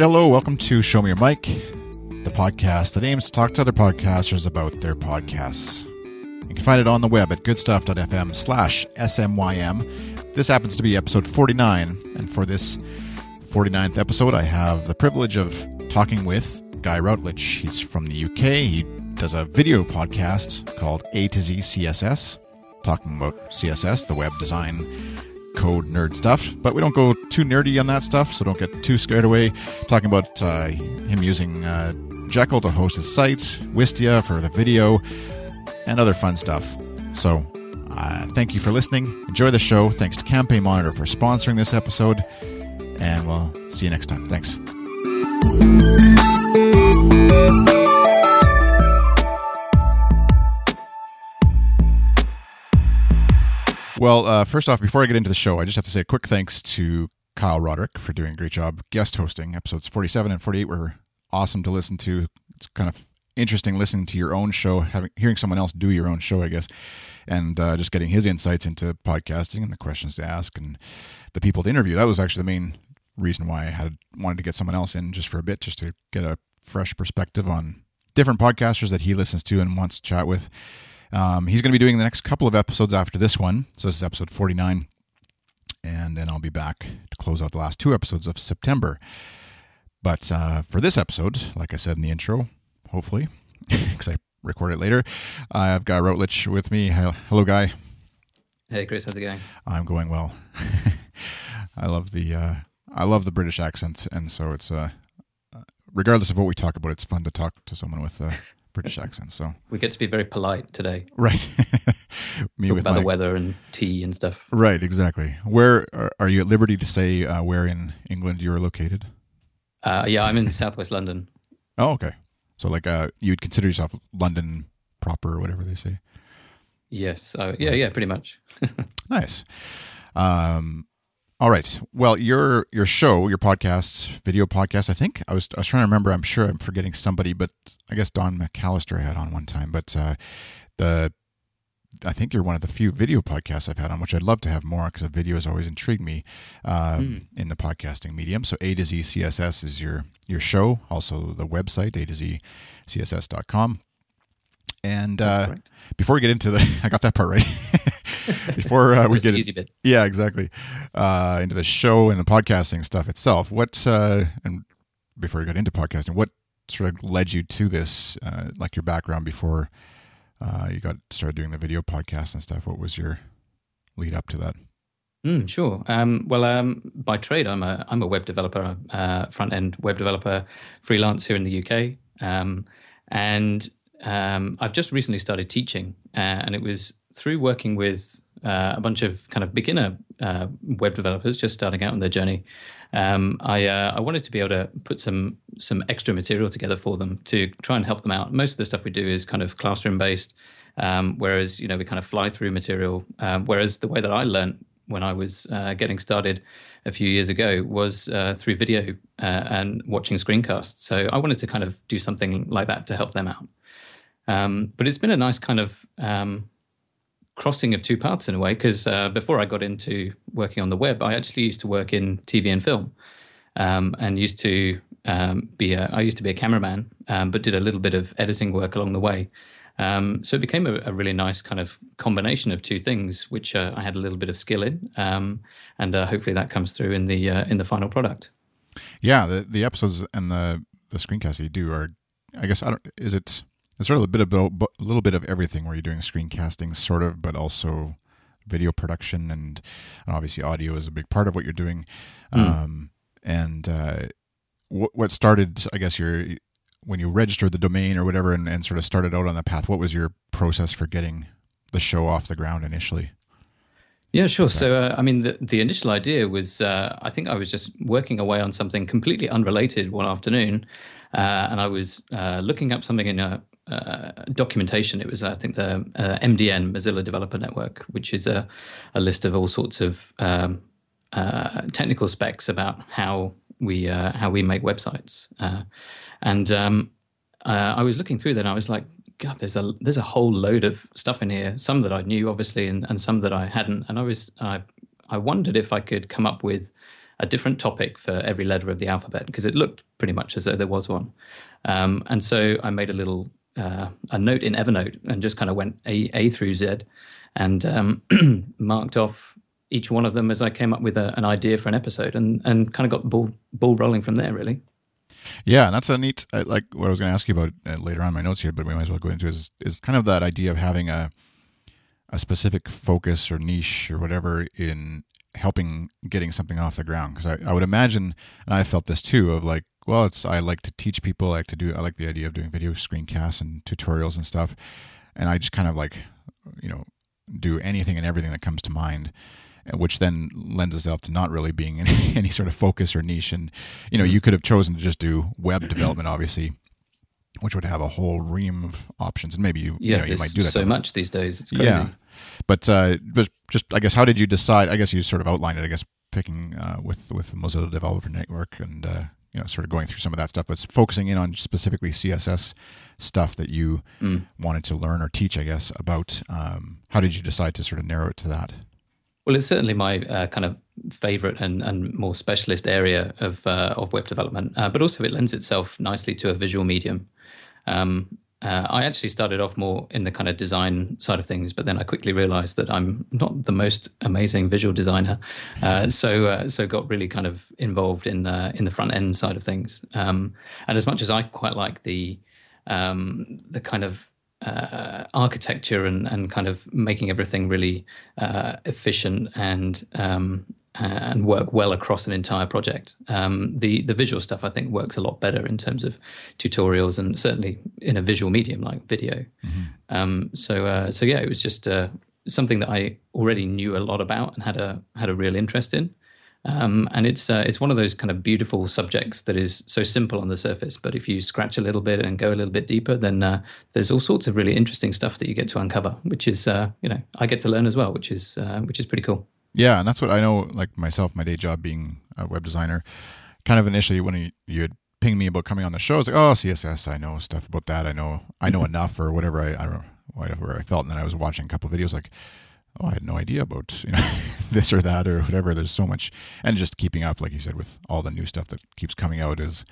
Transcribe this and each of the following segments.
right, hello, welcome to Show Me Your Mic, the podcast that aims to talk to other podcasters about their podcasts. You can find it on the web at goodstuff.fm slash SMYM. This happens to be episode 49, and for this 49th episode, I have the privilege of talking with Guy Routledge. He's from the UK. He does a video podcast called A to Z CSS, talking about CSS, the web design code nerd stuff, but we don't go too nerdy on that stuff, so don't get too scared away. Talking about uh, him using uh, Jekyll to host his site, Wistia for the video, and other fun stuff. So, uh, thank you for listening. Enjoy the show. Thanks to Campaign Monitor for sponsoring this episode, and we'll see you next time. Thanks. Well, uh, first off, before I get into the show, I just have to say a quick thanks to Kyle Roderick for doing a great job guest hosting. Episodes 47 and 48 were awesome to listen to. It's kind of interesting listening to your own show, having hearing someone else do your own show, I guess, and uh, just getting his insights into podcasting and the questions to ask and the people to interview. That was actually the main reason why I had wanted to get someone else in just for a bit, just to get a fresh perspective on different podcasters that he listens to and wants to chat with. Um, he's going to be doing the next couple of episodes after this one. So this is episode 49. And then I'll be back to close out the last two episodes of September. But uh, for this episode, like I said in the intro, hopefully, because I record it later, I've got Routledge with me. Hello, Guy. Hey, Chris. How's it going? I'm going well. I love the uh, I love the British accent, and so it's uh, regardless of what we talk about, it's fun to talk to someone with uh, British accent. So we get to be very polite today, right? Me Talk with about my... the weather and tea and stuff. Right, exactly. Where are, are you at liberty to say uh, where in England you are located? Uh, yeah, I'm in Southwest London. Oh, okay. So like, uh, you'd consider yourself London proper, or whatever they say. Yes. Uh, yeah. Right. Yeah. Pretty much. nice. Um, all right. Well, your your show, your podcast, video podcast. I think I was I was trying to remember. I'm sure I'm forgetting somebody, but I guess Don McAllister I had on one time. But uh, the I think you're one of the few video podcasts I've had on, which I'd love to have more because the video has always intrigued me um, mm. in the podcasting medium. So A to Z CSS is your your show. Also the website A to Z CSS.com. And uh, before we get into the, I got that part right. before uh, we get easy bit. yeah, exactly, uh, into the show and the podcasting stuff itself. What uh, and before we got into podcasting, what sort of led you to this? Uh, like your background before uh, you got started doing the video podcast and stuff. What was your lead up to that? Mm, sure. Um, well, um, by trade, I'm a I'm a web developer, uh, front end web developer, freelance here in the UK, um, and um, I've just recently started teaching, uh, and it was through working with uh, a bunch of kind of beginner uh, web developers just starting out on their journey. Um, I uh, I wanted to be able to put some some extra material together for them to try and help them out. Most of the stuff we do is kind of classroom based, um, whereas you know we kind of fly through material. Um, whereas the way that I learned when I was uh, getting started a few years ago was uh, through video uh, and watching screencasts. So I wanted to kind of do something like that to help them out. Um, but it's been a nice kind of um, crossing of two paths in a way because uh, before I got into working on the web, I actually used to work in TV and film, um, and used to um, be a, I used to be a cameraman, um, but did a little bit of editing work along the way. Um, so it became a, a, really nice kind of combination of two things, which uh, I had a little bit of skill in, and uh, hopefully that comes through in the uh, in the final product. Yeah, the the episodes and the the screencasts you do are, I guess, I don't. Is it it's sort of a bit of a little bit of everything where you're doing screencasting, sort of, but also video production and, and obviously audio is a big part of what you're doing. Mm. Um, and uh, what, what started, I guess, your when you registered the domain or whatever, and, and sort of started out on that path. What was your process for getting the show off the ground initially? Yeah, sure. So, uh, I mean, the, the initial idea was uh, I think I was just working away on something completely unrelated one afternoon. Uh, and I was uh, looking up something in a, uh, documentation. It was, I think, the uh, MDN Mozilla Developer Network, which is a, a list of all sorts of um, uh, technical specs about how we uh, how we make websites. Uh, and um, uh, I was looking through that, and I was like, God, there's a there's a whole load of stuff in here. Some that I knew, obviously, and, and some that I hadn't. And I was I I wondered if I could come up with a different topic for every letter of the alphabet because it looked pretty much as though there was one. Um, and so I made a little uh, a note in Evernote and just kind of went A, a through Z and um, marked off each one of them as I came up with a, an idea for an episode and, and kind of got ball, ball rolling from there, really. Yeah, that's a neat, like what I was going to ask you about uh, later on my notes here, but we might as well go into is, is kind of that idea of having a, a specific focus or niche or whatever in helping getting something off the ground. Because I, I would imagine, and I felt this too, of like, well, it's I like to teach people. I like to do. I like the idea of doing video screencasts and tutorials and stuff. And I just kind of like, you know, do anything and everything that comes to mind, which then lends itself to not really being any, any sort of focus or niche. And you know, you could have chosen to just do web development, obviously, which would have a whole ream of options. And maybe you, yeah, you, know, you might do that. So much these days, it's crazy. Yeah, but uh, but just I guess how did you decide? I guess you sort of outlined it. I guess picking uh, with with Mozilla Developer Network and uh, you know sort of going through some of that stuff, but focusing in on specifically CSS stuff that you mm. wanted to learn or teach. I guess about um, how did you decide to sort of narrow it to that? Well, it's certainly my uh, kind of favorite and, and more specialist area of uh, of web development, uh, but also it lends itself nicely to a visual medium. Um, uh, I actually started off more in the kind of design side of things, but then I quickly realized that I'm not the most amazing visual designer. Uh, so uh, so got really kind of involved in the in the front end side of things. Um, and as much as I quite like the um, the kind of uh, architecture and, and kind of making everything really uh, efficient and um, and work well across an entire project. Um, the the visual stuff I think works a lot better in terms of tutorials and certainly in a visual medium like video. Mm-hmm. Um, so uh, so yeah, it was just uh, something that I already knew a lot about and had a had a real interest in. Um, and it's uh, it's one of those kind of beautiful subjects that is so simple on the surface, but if you scratch a little bit and go a little bit deeper, then uh, there's all sorts of really interesting stuff that you get to uncover, which is uh, you know I get to learn as well, which is uh, which is pretty cool. Yeah, and that's what I know. Like myself, my day job being a web designer, kind of initially when you, you had pinged me about coming on the show, I was like, oh, CSS, I know stuff about that. I know, I know enough, or whatever. I, I don't know, whatever I felt. And then I was watching a couple of videos, like, oh, I had no idea about you know this or that or whatever. There's so much, and just keeping up, like you said, with all the new stuff that keeps coming out is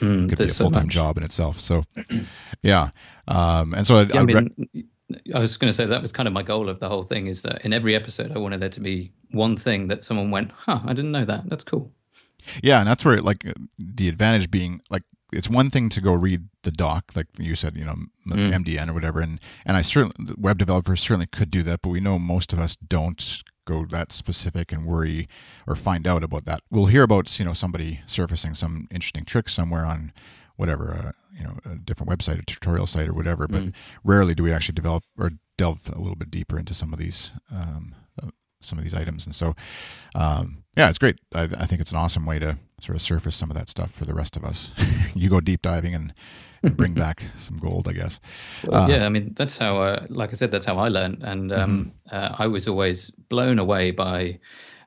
mm, could be a full time so job in itself. So, yeah, um, and so I, yeah, I, I mean, I was going to say that was kind of my goal of the whole thing is that in every episode I wanted there to be one thing that someone went, "Huh, I didn't know that. That's cool." Yeah, and that's where like the advantage being like it's one thing to go read the doc, like you said, you know, mm. MDN or whatever, and and I certainly web developers certainly could do that, but we know most of us don't go that specific and worry or find out about that. We'll hear about you know somebody surfacing some interesting trick somewhere on whatever uh, you know a different website, a tutorial site, or whatever. But mm. rarely do we actually develop or delve a little bit deeper into some of these um, uh, some of these items. And so, um, yeah, it's great. I, I, think it's an awesome way to sort of surface some of that stuff for the rest of us. you go deep diving and, and bring back some gold, I guess. Well, uh, yeah, I mean that's how, uh, like I said, that's how I learned, and um, mm-hmm. uh, I was always blown away by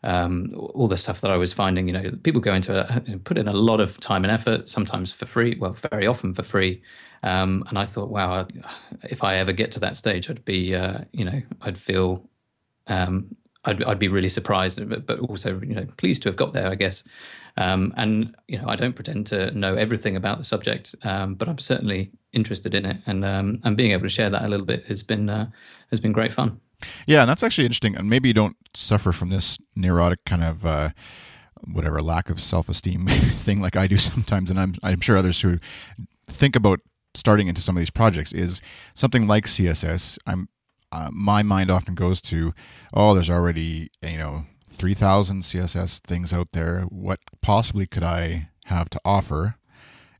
um, all the stuff that I was finding. You know, people go into a, put in a lot of time and effort, sometimes for free. Well, very often for free. Um, and I thought, wow, if I ever get to that stage, I'd be, uh, you know, I'd feel, um, I'd, I'd be really surprised, but, but also, you know, pleased to have got there, I guess. Um, and you know, I don't pretend to know everything about the subject, um, but I'm certainly interested in it, and um, and being able to share that a little bit has been uh, has been great fun. Yeah, and that's actually interesting. And maybe you don't suffer from this neurotic kind of uh, whatever lack of self esteem thing like I do sometimes, and I'm I'm sure others who think about starting into some of these projects is something like CSS. I'm uh, my mind often goes to, oh, there's already you know three thousand CSS things out there. What possibly could I have to offer?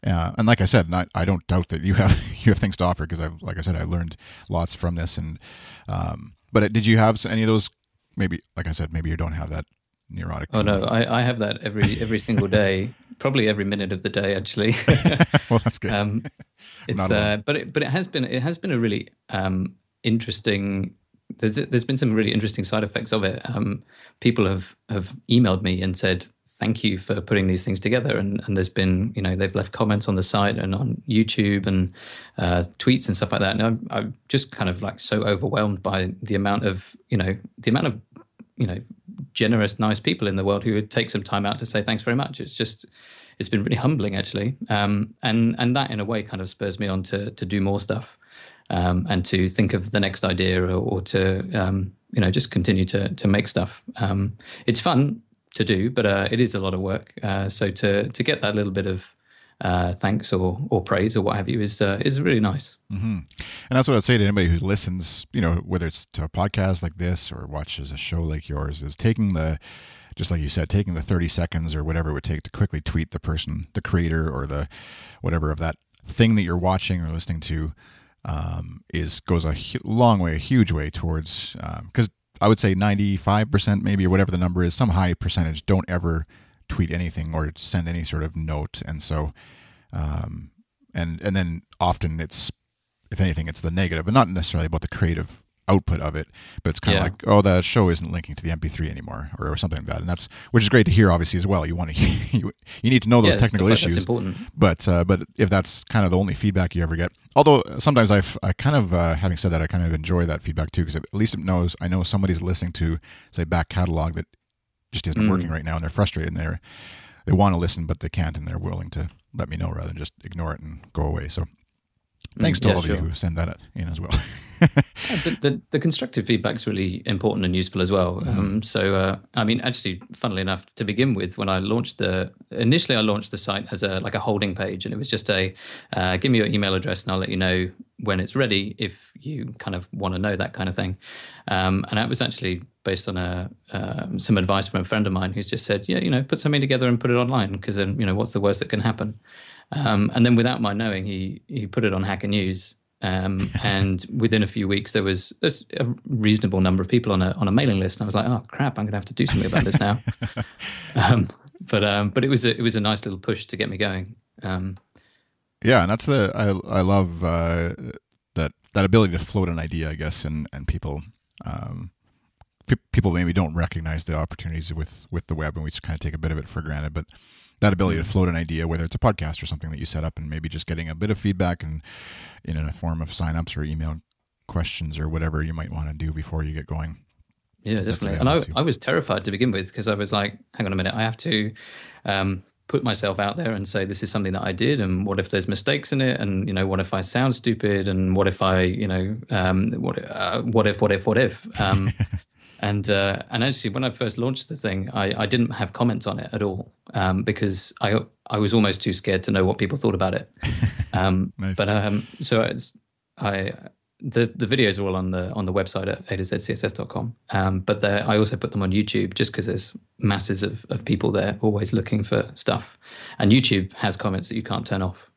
Uh, and like I said, not, I don't doubt that you have you have things to offer because I've like I said I learned lots from this and um, but did you have any of those? Maybe, like I said, maybe you don't have that neurotic. Oh no, I, I have that every every single day, probably every minute of the day, actually. well, that's good. Um, it's uh, but it, but it has been it has been a really um, interesting. There's there's been some really interesting side effects of it. Um, people have have emailed me and said thank you for putting these things together. And, and there's been, you know, they've left comments on the site and on YouTube and uh, tweets and stuff like that. And I'm, I'm, just kind of like so overwhelmed by the amount of, you know, the amount of, you know, generous, nice people in the world who would take some time out to say thanks very much. It's just, it's been really humbling actually, um, and and that in a way kind of spurs me on to to do more stuff, um, and to think of the next idea or, or to um, you know just continue to to make stuff. Um, it's fun to do, but uh, it is a lot of work. Uh, so to to get that little bit of uh, thanks or or praise or what have you is uh, is really nice. Mm-hmm. And that's what I'd say to anybody who listens, you know, whether it's to a podcast like this or watches a show like yours, is taking the just like you said, taking the 30 seconds or whatever it would take to quickly tweet the person, the creator or the whatever of that thing that you're watching or listening to um, is goes a long way, a huge way towards because um, I would say 95% maybe or whatever the number is, some high percentage don't ever tweet anything or send any sort of note. And so, um, and, and then often it's, if anything, it's the negative, and not necessarily about the creative output of it, but it's kind yeah. of like, oh, the show isn't linking to the MP3 anymore, or, or, something like that, and that's which is great to hear, obviously as well. You want to you, you need to know those yeah, technical issues, that's important. but uh, but if that's kind of the only feedback you ever get, although sometimes I've I kind of uh, having said that, I kind of enjoy that feedback too because at least it knows I know somebody's listening to say back catalog that just isn't mm. working right now, and they're frustrated and they're they want to listen but they can't, and they're willing to let me know rather than just ignore it and go away. So thanks mm, to yeah, all of sure. you who send that in as well. the, the, the, constructive feedback is really important and useful as well. Mm-hmm. Um, so, uh, I mean, actually, funnily enough, to begin with, when I launched the initially, I launched the site as a like a holding page, and it was just a uh, give me your email address and I'll let you know when it's ready if you kind of want to know that kind of thing. Um, and that was actually based on a um, some advice from a friend of mine who's just said, yeah, you know, put something together and put it online because then you know what's the worst that can happen. Um, and then without my knowing, he he put it on Hacker News um, and within a few weeks, there was a, reasonable number of people on a on a mailing list. And I was like, "Oh crap, I'm going to have to do something about this now." um, but um, but it was a, it was a nice little push to get me going. Um, yeah, and that's the I I love uh, that that ability to float an idea, I guess, and and people um, people maybe don't recognize the opportunities with with the web, and we just kind of take a bit of it for granted, but that ability to mm. float an idea, whether it's a podcast or something that you set up, and maybe just getting a bit of feedback and in a form of signups or email questions or whatever you might want to do before you get going. Yeah, definitely. And I, I was terrified to begin with because I was like, hang on a minute, I have to um, put myself out there and say this is something that I did, and what if there's mistakes in it, and you know, what if I sound stupid, and what if I, you know, um, what, uh, what if, what if, what if? Um, And uh, and actually, when I first launched the thing, I, I didn't have comments on it at all um, because I I was almost too scared to know what people thought about it. Um, nice. But um, so I the the videos are all on the on the website at a to zcss.com. Um, but I also put them on YouTube just because there's masses of, of people there always looking for stuff, and YouTube has comments that you can't turn off.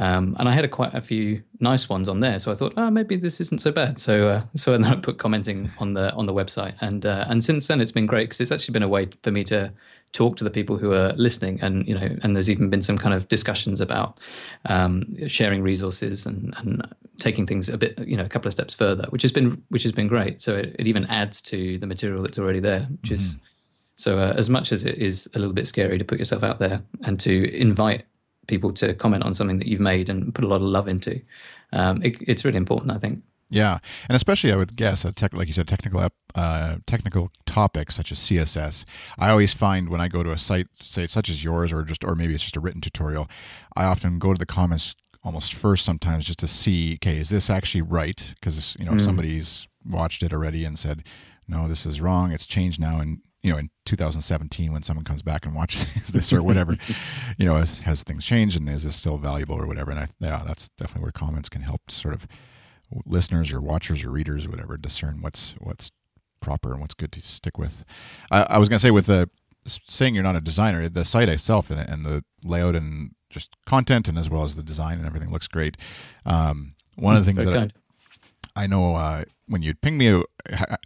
Um, and I had a, quite a few nice ones on there, so I thought, oh, maybe this isn't so bad. So, uh, so then I put commenting on the on the website, and uh, and since then it's been great because it's actually been a way for me to talk to the people who are listening, and you know, and there's even been some kind of discussions about um, sharing resources and and taking things a bit, you know, a couple of steps further, which has been which has been great. So it, it even adds to the material that's already there, which mm-hmm. is so uh, as much as it is a little bit scary to put yourself out there and to invite people to comment on something that you've made and put a lot of love into. Um, it, it's really important, I think. Yeah, and especially I would guess, a tech, like you said, technical uh, technical topics such as CSS. I always find when I go to a site, say such as yours, or just or maybe it's just a written tutorial, I often go to the comments almost first sometimes just to see, okay, is this actually right? Because you know mm. somebody's watched it already and said, no, this is wrong. It's changed now, and you know, in 2017 when someone comes back and watches this or whatever, you know, has, has, things changed and is this still valuable or whatever? And I, yeah, that's definitely where comments can help sort of listeners or watchers or readers or whatever discern what's what's proper and what's good to stick with. I, I was going to say with the saying you're not a designer, the site itself and, and, the layout and just content and as well as the design and everything looks great. Um, one of the things Very that I, know uh, when you'd ping me a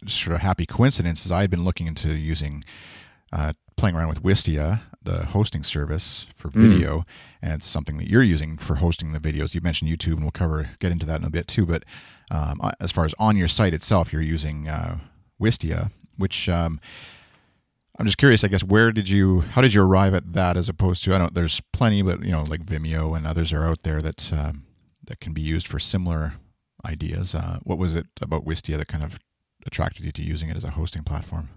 sort of happy coincidences, I had been looking into using uh, playing around with Wistia, the hosting service for hmm. video, mm. and it's something that you're using for hosting the videos. You mentioned YouTube, and we'll cover get into that in a bit too. But um, as far as on your site itself, you're using uh, Wistia, which um, I'm just curious. I guess where did you, how did you arrive at that, as opposed to I don't. There's plenty, but you know, like Vimeo and others are out there that um, that can be used for similar ideas. Uh, what was it about Wistia that kind of attracted you to using it as a hosting platform?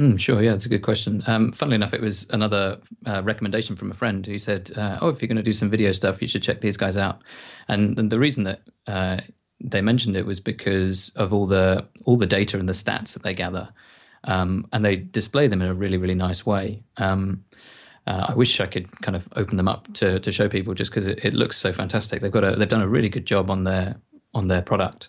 Mm, sure, yeah, that's a good question. Um, funnily enough, it was another uh, recommendation from a friend who said, uh, "Oh, if you're going to do some video stuff, you should check these guys out." And, and the reason that uh, they mentioned it was because of all the all the data and the stats that they gather, um, and they display them in a really really nice way. Um, uh, I wish I could kind of open them up to to show people just because it, it, looks so fantastic. They've got a they've done a really good job on their on their product.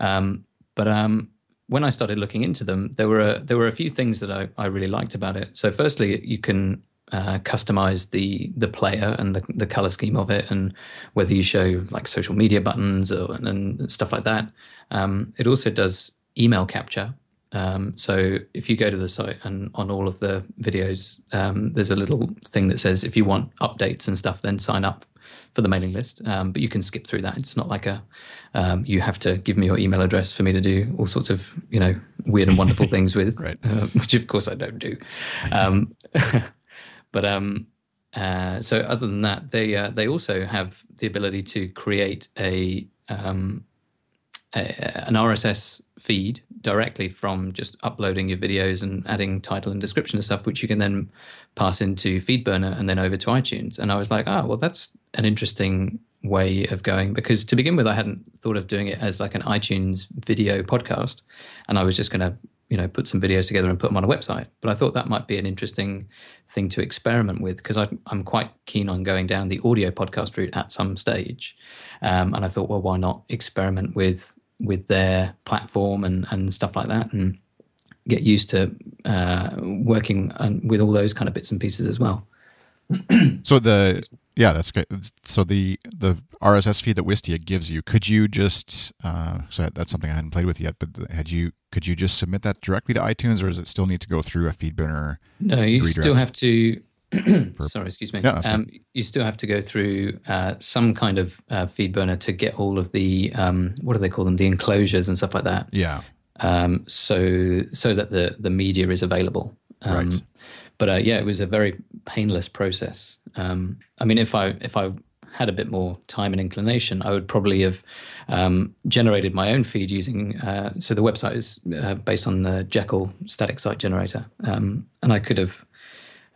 Um, but um, when I started looking into them, there were a, there were a few things that I, I really liked about it. So firstly, you can uh, customize the the player and the, the color scheme of it, and whether you show like social media buttons or, and stuff like that. Um, it also does email capture. Um, so if you go to the site and on all of the videos, um, there's a little thing that says if you want updates and stuff, then sign up for the mailing list. Um, but you can skip through that. It's not like a um, you have to give me your email address for me to do all sorts of you know weird and wonderful things with, right. uh, which of course I don't do. Um, but um, uh, so other than that, they uh, they also have the ability to create a, um, a an RSS feed directly from just uploading your videos and adding title and description and stuff, which you can then pass into FeedBurner and then over to iTunes. And I was like, oh, well, that's an interesting way of going because to begin with, I hadn't thought of doing it as like an iTunes video podcast, and I was just going to you know put some videos together and put them on a website. But I thought that might be an interesting thing to experiment with because I'm quite keen on going down the audio podcast route at some stage, um, and I thought, well, why not experiment with with their platform and and stuff like that and get used to uh, working with all those kind of bits and pieces as well. so the yeah, that's good. So the the RSS feed that Wistia gives you, could you just uh, so that's something I hadn't played with yet, but had you could you just submit that directly to iTunes, or does it still need to go through a FeedBurner? No, you redirect? still have to. sorry, excuse me. Yeah, um, you still have to go through uh, some kind of uh, FeedBurner to get all of the um, what do they call them, the enclosures and stuff like that. Yeah. Um, so so that the the media is available. Um, right but uh, yeah, it was a very painless process. Um, I mean, if I if I had a bit more time and inclination, I would probably have um, generated my own feed using. Uh, so the website is uh, based on the Jekyll static site generator, um, and I could have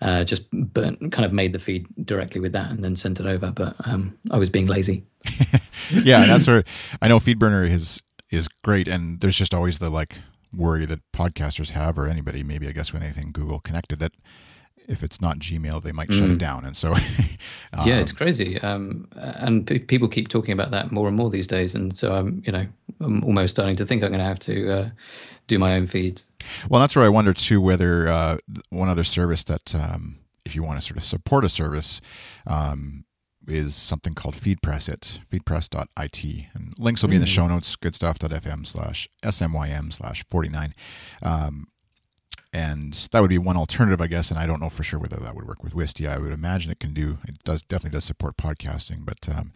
uh, just burnt, kind of made the feed directly with that and then sent it over. But um, I was being lazy. yeah, that's where I know FeedBurner is is great, and there's just always the like worry that podcasters have, or anybody, maybe I guess with anything Google connected, that if it's not Gmail, they might mm. shut it mm. down. And so, um, yeah, it's crazy. Um, and p- people keep talking about that more and more these days. And so I'm, you know, I'm almost starting to think I'm going to have to uh, do my own feeds. Well, that's where I wonder too whether uh, one other service that, um, if you want to sort of support a service, um, is something called FeedPress it, feedpress.it. And links will be mm-hmm. in the mm. show notes, goodstuff.fm slash SMYM slash 49. Um, and that would be one alternative, I guess. And I don't know for sure whether that would work with Wistia. I would imagine it can do, it does definitely does support podcasting, but um,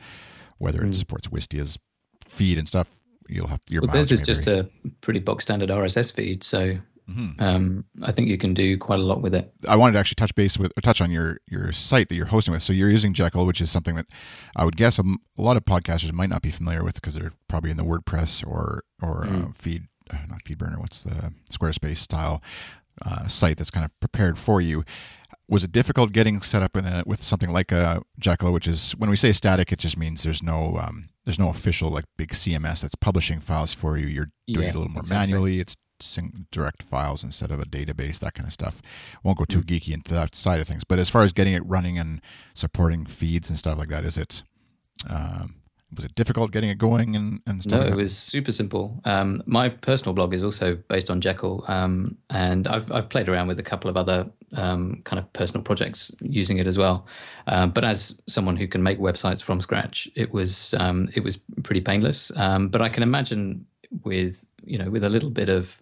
whether mm. it supports Wistia's feed and stuff, you'll have your well, this is just a pretty box standard RSS feed. So Mm-hmm. Um, I think you can do quite a lot with it. I wanted to actually touch base with, touch on your your site that you're hosting with. So you're using Jekyll, which is something that I would guess a, a lot of podcasters might not be familiar with because they're probably in the WordPress or or mm. uh, feed not FeedBurner. What's the Squarespace style uh, site that's kind of prepared for you? Was it difficult getting set up in a, with something like a Jekyll, which is when we say static, it just means there's no um, there's no official like big CMS that's publishing files for you. You're doing yeah, it a little more exactly. manually. It's direct files instead of a database, that kind of stuff. Won't go too mm. geeky into that side of things. But as far as getting it running and supporting feeds and stuff like that, is it um, was it difficult getting it going and, and stuff? No, like it was super simple. Um, my personal blog is also based on Jekyll, um, and I've I've played around with a couple of other um, kind of personal projects using it as well. Uh, but as someone who can make websites from scratch, it was um, it was pretty painless. Um, but I can imagine with you know with a little bit of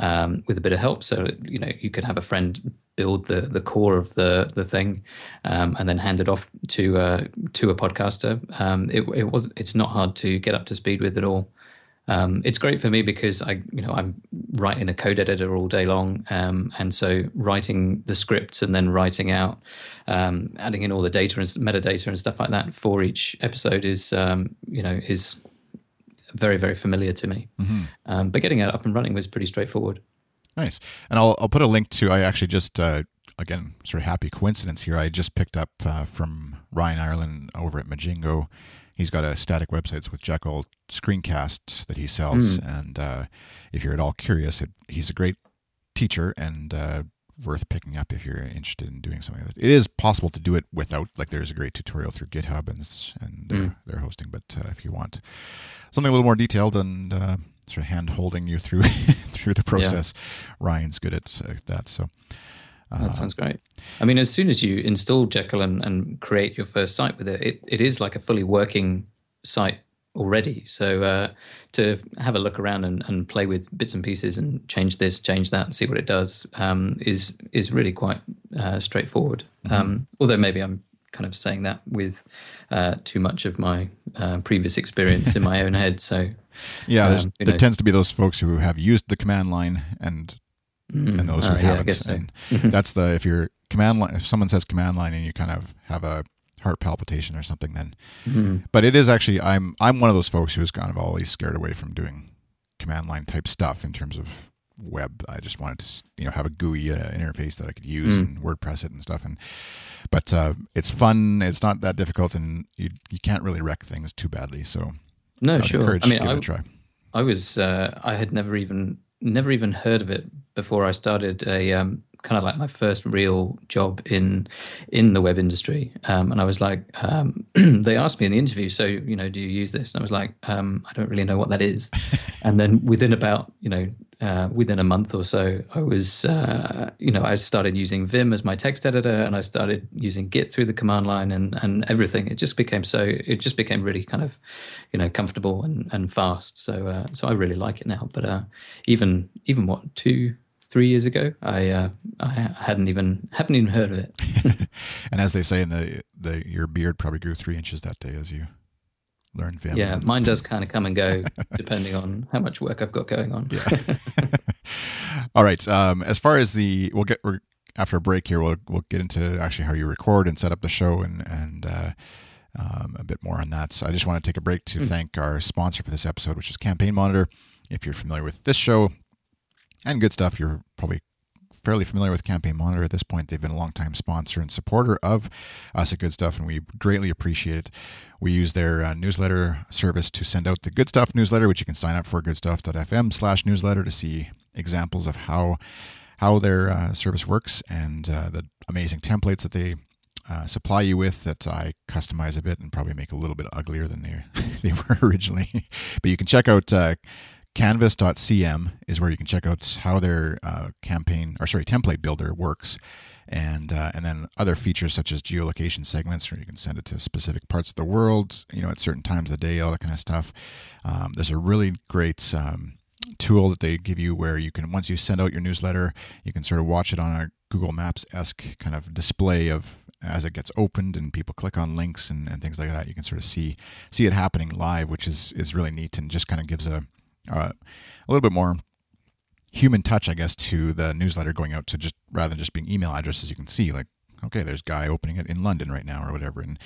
um, with a bit of help. So you know you could have a friend build the the core of the the thing, um, and then hand it off to uh, to a podcaster. Um, it, it was it's not hard to get up to speed with at all. Um, it's great for me because I, you know, I'm writing a code editor all day long, um, and so writing the scripts and then writing out, um, adding in all the data and metadata and stuff like that for each episode is, you know, is very very familiar to me. Mm-hmm. Um, but getting it up and running was pretty straightforward. Nice. And I'll I'll put a link to. I actually just uh, again sort of happy coincidence here. I just picked up uh, from Ryan Irelan over at Mijingo. He's got a static websites with Jekyll screencast that he sells, mm. and uh, if you're at all curious, it, he's a great teacher and uh, worth picking up if you're interested in doing something like that. It is possible to do it without, like, there's a great tutorial through GitHub and and mm. their hosting. But uh, if you want something a little more detailed and uh, sort of hand holding you through through the process, yeah. Ryan's good at that. So. Uh, that sounds great. I mean, as soon as you install Jekyll and, and create your first site with it, it, it is like a fully working site already. So uh, to have a look around and, and, play with bits and pieces and change this, change that, and see what it does um, is is really quite uh, straightforward. Mm-hmm. Um, although maybe I'm kind of saying that with uh, too much of my uh, previous experience in my own head. So yeah, um, there tends to be those folks who have used the command line and mm, and those who uh, haven't. So. And mm-hmm. that's the if you're command line if someone says command line and you kind of have a heart palpitation or something then. Mm-hmm. But it is actually I'm I'm one of those folks who's kind of always scared away from doing command line type stuff in terms of web. I just wanted to you know have a GUI uh, interface that I could use mm. and WordPress it and stuff. And but uh, it's fun. It's not that difficult, and you you can't really wreck things too badly. So no, I'd sure. I mean, I, I was uh, I had never even never even heard of it before I started a um, kind of like my first real job in in the web industry. Um, and I was like, um, they asked me in the interview, so you know, do you use this? And I was like, um, I don't really know what that is. and then within about you know uh, within a month or so, I was uh, you know I started using Vim as my text editor, and I started using Git through the command line and and everything. It just became so it just became really kind of you know comfortable and and fast. So uh, so I really like it now. But uh, even even what two three years ago. I uh, I hadn't even hadn't even heard of it. and as they say in the the your beard probably grew three inches that day as you learned Vim. Yeah, mine does kind of come and go depending on how much work I've got going on. yeah. All right. Um, as far as the we'll get we're, after a break here, we'll we'll get into actually how you record and set up the show and and. Uh, um, a bit more on that. So I just want to take a break to mm. thank our sponsor for this episode, which is Campaign Monitor. If you're familiar with this show, and good stuff. You're probably fairly familiar with Campaign Monitor at this point. They've been a long-time sponsor and supporter of us at Good Stuff, and we greatly appreciate it. We use their uh, newsletter service to send out the Good Stuff newsletter, which you can sign up for goodstuff.fm slash newsletter to see examples of how how their uh, service works and uh, the amazing templates that they uh, supply you with that I customize a bit and probably make a little bit uglier than they they were originally. but you can check out uh, canvas.cm is where you can check out how their uh, campaign or sorry template builder works. And uh, and then other features such as geolocation segments where you can send it to specific parts of the world you know at certain times of the day all that kind of stuff. Um, there's a really great um, tool that they give you where you can once you send out your newsletter you can sort of watch it on a google maps esque kind of display of as it gets opened and people click on links and, and things like that you can sort of see see it happening live which is is really neat and just kind of gives a uh, a little bit more human touch, I guess, to the newsletter going out to just rather than just being email addresses. You can see like, okay, there's Guy opening it in London right now or whatever, and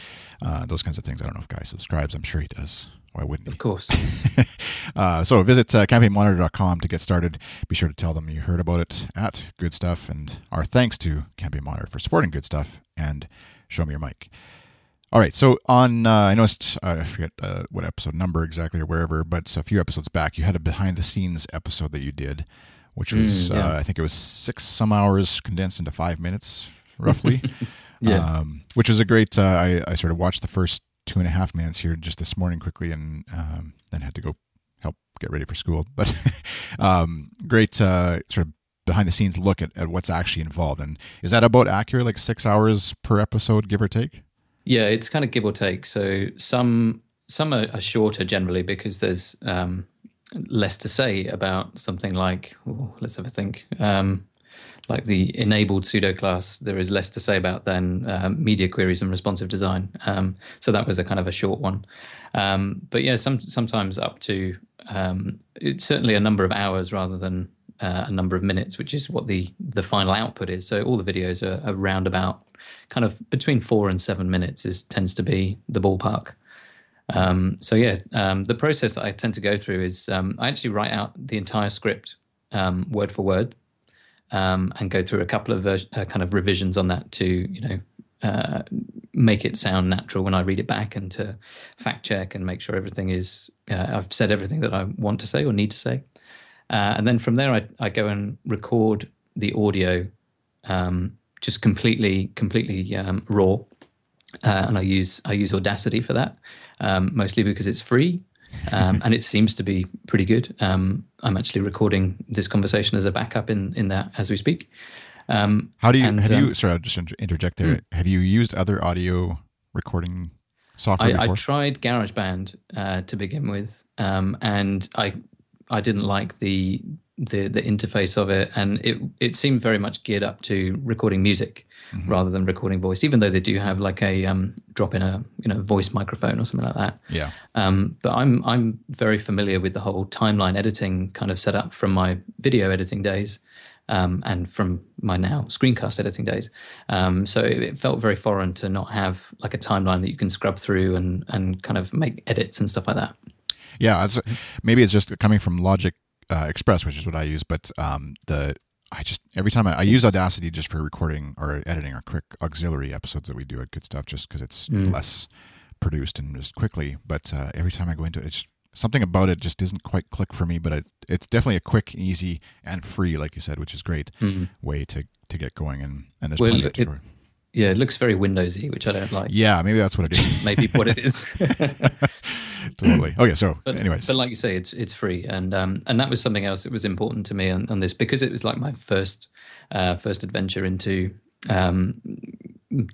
uh, those kinds of things. I don't know if Guy subscribes. I'm sure he does. Why wouldn't he? Of course. uh, so visit uh, campaignmonitor.com to get started. Be sure to tell them you heard about it at Good Stuff, and our thanks to Campaign Monitor for supporting Good Stuff and Show Me Your Mic. All right, so on uh, I noticed uh, I forget uh, what episode number exactly or wherever, but a few episodes back you had a behind the scenes episode that you did, which was mm, yeah. Uh, I think it was six some hours condensed into five minutes roughly. yeah, um, which was a great. Uh, I I sort of watched the first two and a half minutes here just this morning quickly, and um, then had to go help get ready for school. But um, great uh, sort of behind the scenes look at, at what's actually involved. And is that about accurate? Like six hours per episode, give or take? Yeah, it's kind of give or take. So some some are, are shorter generally because there's um, less to say about something like oh, let's have a think. Um, like the enabled pseudo class, there is less to say about than um, media queries and responsive design. Um, so that was a kind of a short one. Um, but yeah, some sometimes up to um, it's certainly a number of hours rather than uh, a number of minutes, which is what the the final output is. So all the videos are, around about kind of between four and seven minutes is tends to be the ballpark. Um, so yeah, um, the process I tend to go through is um, I actually write out the entire script um, word for word, um, and go through a couple of ver- uh, kind of revisions on that to you know uh, make it sound natural when I read it back and to fact check and make sure everything is uh, I've said everything that I want to say or need to say. Uh, and then from there, I, I, go and record the audio um, just completely completely um, raw, uh, and I use I use Audacity for that um, mostly because it's free. Um, and it seems to be pretty good. Um, I'm actually recording this conversation as a backup in in that as we speak. Um, How do you and, have you? Sorry, I'll just interject there. Hmm. Have you used other audio recording software I, before? I tried GarageBand uh, to begin with, and I I didn't like the the the interface of it, and it it seemed very much geared up to recording music mm-hmm. rather than recording voice. Even though they do have like a um, drop in a you know voice microphone or something like that. Yeah. Um, but I'm I'm very familiar with the whole timeline editing kind of setup from my video editing days. Um, and from my now screencast editing days. Um, so it, it, felt very foreign to not have like a timeline that you can scrub through and, and kind of make edits and stuff like that. Yeah, it's, maybe it's just coming from Logic uh, Express, which is what I use. But um, the I just every time I, I, use Audacity just for recording or editing our quick auxiliary episodes that we do at Good Stuff, just because it's mm. less produced and just quickly. But uh, every time I go into it, it's something about it just doesn't quite click for me. But it, it's definitely a quick, easy, and free, like you said, which is great mm. way to to get going. And and there's well, plenty it, of yeah, it looks very Windowsy, which I don't like. Yeah, maybe that's what it is. maybe what it is. totally. Okay, so but, anyways, but like you say, it's it's free, and um, and that was something else that was important to me on, on this because it was like my first uh, first adventure into um,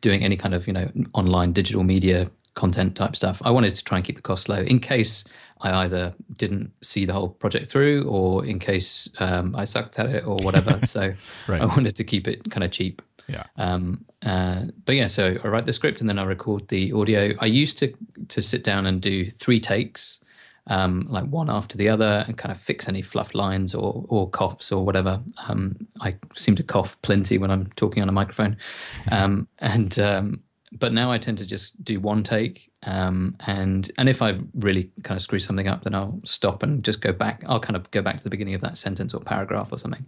doing any kind of you know online digital media content type stuff. I wanted to try and keep the cost low in case I either didn't see the whole project through, or in case um, I sucked at it, or whatever. so right. I wanted to keep it kind of cheap. Yeah. Um, uh, but yeah, so I write the script and then I record the audio. I used to to sit down and do three takes, um, like one after the other, and kind of fix any fluff lines or or coughs or whatever. Um, I seem to cough plenty when I'm talking on a microphone, um, and um, but now I tend to just do one take, um, and and if I really kind of screw something up, then I'll stop and just go back. I'll kind of go back to the beginning of that sentence or paragraph or something.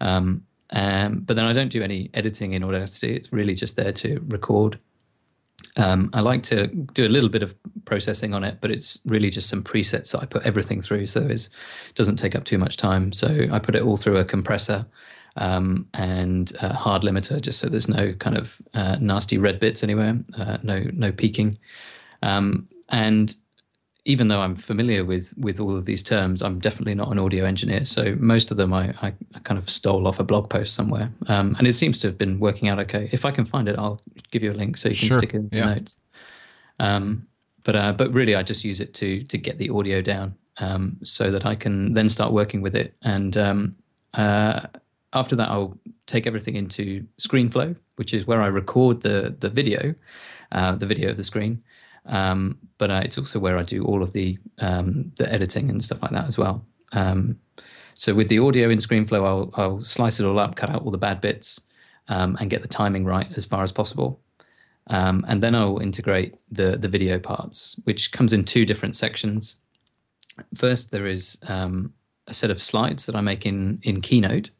Um, um, but then I don't do any editing in Audacity. It's really just there to record. Um, I like to do a little bit of processing on it, but it's really just some presets that I put everything through, so it doesn't take up too much time. So I put it all through a compressor um, and a hard limiter, just so there's no kind of uh, nasty red bits anywhere, uh, no no peaking. Um, and even though I'm familiar with with all of these terms, I'm definitely not an audio engineer. So most of them I, I, I kind of stole off a blog post somewhere, um, and it seems to have been working out okay. If I can find it, I'll give you a link so you can sure. stick it in yeah. the notes. Um, but uh, but really, I just use it to to get the audio down, um, so that I can then start working with it. And um, uh, after that, I'll take everything into ScreenFlow, which is where I record the the video, uh, the video of the screen um, but uh, it's also where I do all of the um, the editing and stuff like that as well. Um, so with the audio in ScreenFlow, I'll, I'll, slice it all up, cut out all the bad bits, um, and get the timing right as far as possible. Um, and then I'll integrate the the video parts, which comes in two different sections. First, there is um, a set of slides that I make in in Keynote,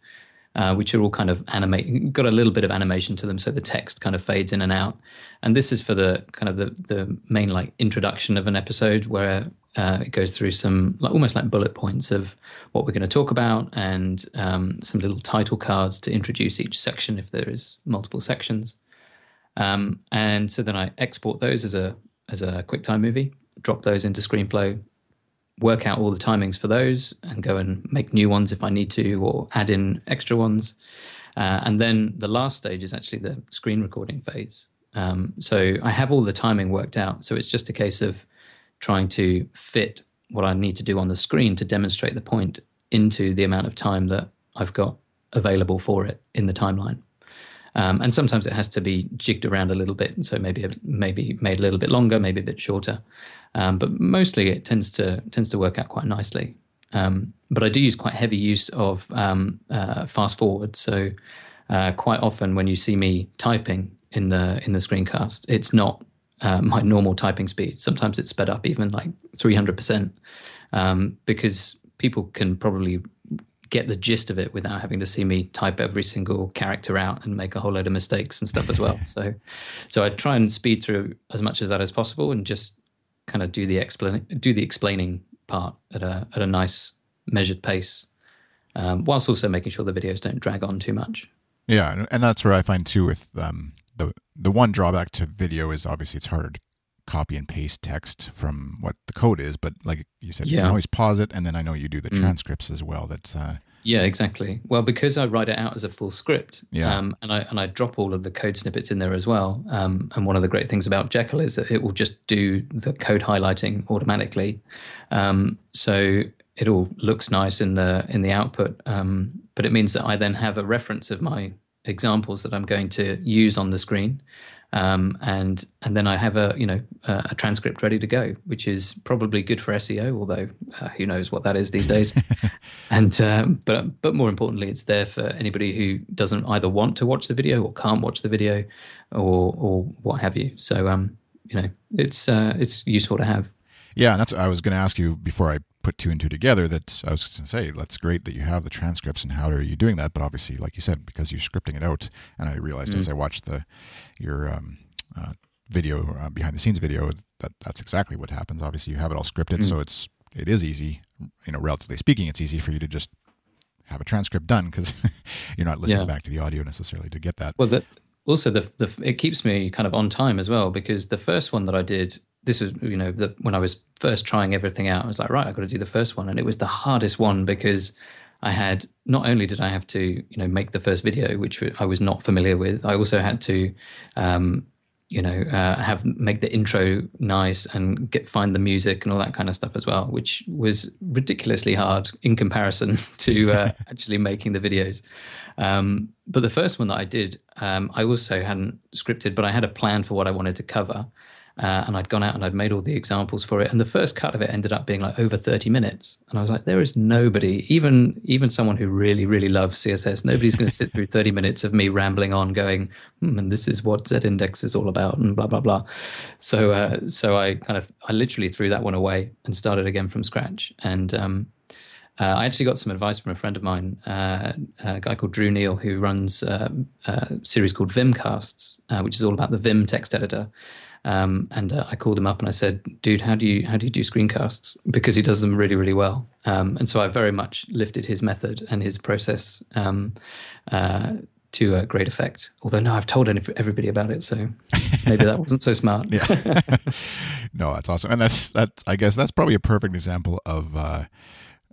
uh, which are all kind of animate, got a little bit of animation to them, so the text kind of fades in and out. And this is for the kind of the the main like introduction of an episode where uh, it goes through some like almost like bullet points of what we're going to talk about and um, some little title cards to introduce each section if there is multiple sections. Um, and so then I export those as a as a QuickTime movie, drop those into ScreenFlow, work out all the timings for those and go and make new ones if I need to or add in extra ones. Uh, and then the last stage is actually the screen recording phase. Um, so I have all the timing worked out. So it's just a case of trying to fit what I need to do on the screen to demonstrate the point into the amount of time that I've got available for it in the timeline. Um, and sometimes it has to be jigged around a little bit, so maybe maybe made a little bit longer, maybe a bit shorter. Um, but mostly it tends to tends to work out quite nicely. Um, but I do use quite heavy use of um, uh, fast forward. So uh, quite often when you see me typing in the in the screencast, it's not uh, my normal typing speed. Sometimes it's sped up even like 300 percent um, because people can probably get the gist of it without having to see me type every single character out and make a whole load of mistakes and stuff as well. so, so I try and speed through as much of that as possible and just kind of do the explain do the explaining part at a at a nice measured pace, um, whilst also making sure the videos don't drag on too much. Yeah, and that's where I find too with um, the the one drawback to video is obviously it's harder to copy and paste text from what the code is, but like you said, yeah. you can always pause it, and then I know you do the mm. transcripts as well. That's uh, yeah, exactly. Well, because I write it out as a full script, yeah. Um, and I and I drop all of the code snippets in there as well. Um, and one of the great things about Jekyll is that it will just do the code highlighting automatically. Um, so it all looks nice in the in the output, um, but it means that I then have a reference of my examples that I'm going to use on the screen, um, and and then I have a you know a, transcript ready to go, which is probably good for SEO, although uh, who knows what that is these days. and um, but but more importantly, it's there for anybody who doesn't either want to watch the video or can't watch the video, or or what have you. So um you know it's uh, it's useful to have. Yeah, that's I was going to ask you before I put two and two together. That I was going to say that's great that you have the transcripts and how are you doing that? But obviously, like you said, because you're scripting it out, and I realized mm. as I watched the your um, uh, video uh, behind the scenes video that that's exactly what happens. Obviously, you have it all scripted, mm. so it's it is easy. You know, relatively speaking, it's easy for you to just have a transcript done because you're not listening yeah. back to the audio necessarily to get that. Well, the, also the, the it keeps me kind of on time as well because the first one that I did this was you know the, when I was first trying everything out I was like right I've got to do the first one and it was the hardest one because I had not only did I have to you know make the first video which I was not familiar with I also had to um, you know uh, have make the intro nice and get find the music and all that kind of stuff as well which was ridiculously hard in comparison to uh, actually making the videos um, but the first one that I did, um, I also hadn't scripted, but I had a plan for what I wanted to cover. Uh, and I'd gone out and I'd made all the examples for it. And the first cut of it ended up being like over 30 minutes. And I was like, there is nobody, even even someone who really, really loves CSS, nobody's going to sit through 30 minutes of me rambling on going, hmm, and this is what Z index is all about and blah, blah, blah. So, uh, so I kind of, I literally threw that one away and started again from scratch. And, um, uh, I actually got some advice from a friend of mine, uh, a guy called Drew Neil, who runs uh, a series called Vimcasts, uh, which is all about the Vim text editor. Um, and uh, I called him up and I said, "Dude, how do you how do you do screencasts?" Because he does them really really well. Um, and so I very much lifted his method and his process um, uh, to a great effect. Although now I've told everybody about it, so maybe that wasn't so smart. no, that's awesome, and that's that's I guess that's probably a perfect example of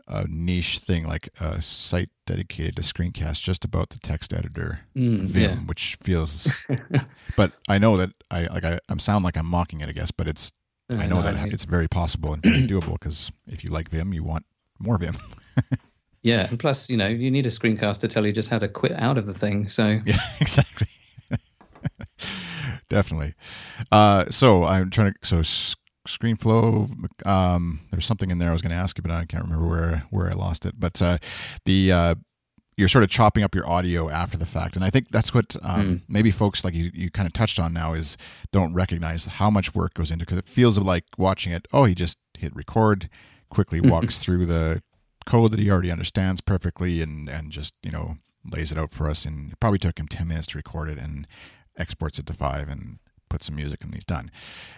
a niche thing like a site dedicated to screencast just about the text editor mm, Vim, yeah. which feels. but I know that I like I, am sound like I'm mocking it, I guess, but it's uh, I know no, that I it's very possible and very doable because if you like Vim, you want more Vim. yeah, and plus, you know, you need a screencast to tell you just how to quit out of the thing. So yeah, exactly. Definitely. Uh, so I'm trying to so ScreenFlow. Um, there's something in there I was going to ask you, but I can't remember where where I lost it. But uh, the uh, you're sort of chopping up your audio after the fact, and I think that's what um, mm. maybe folks like you you kind of touched on now is don't recognize how much work goes into because it feels like watching it. Oh, he just hit record, quickly walks through the code that he already understands perfectly, and and just you know lays it out for us. And it probably took him ten minutes to record it and exports it to five and put some music and he's done.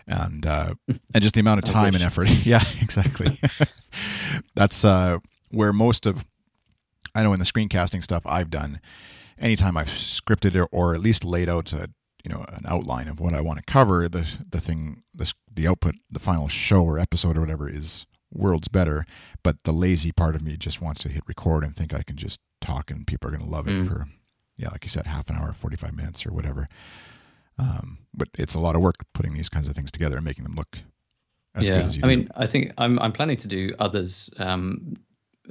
And uh, and just the amount of time and effort. yeah, exactly. That's uh, where most of I know in the screencasting stuff I've done. Anytime I've scripted it or at least laid out a you know an outline of what I want to cover, the the thing the the output, the final show or episode or whatever is worlds better. But the lazy part of me just wants to hit record and think I can just talk and people are going to love it mm. for yeah, like you said, half an hour, forty five minutes or whatever. Um, but it's a lot of work putting these kinds of things together and making them look as yeah. good as you I do. mean, I think I'm, I'm planning to do others. Um,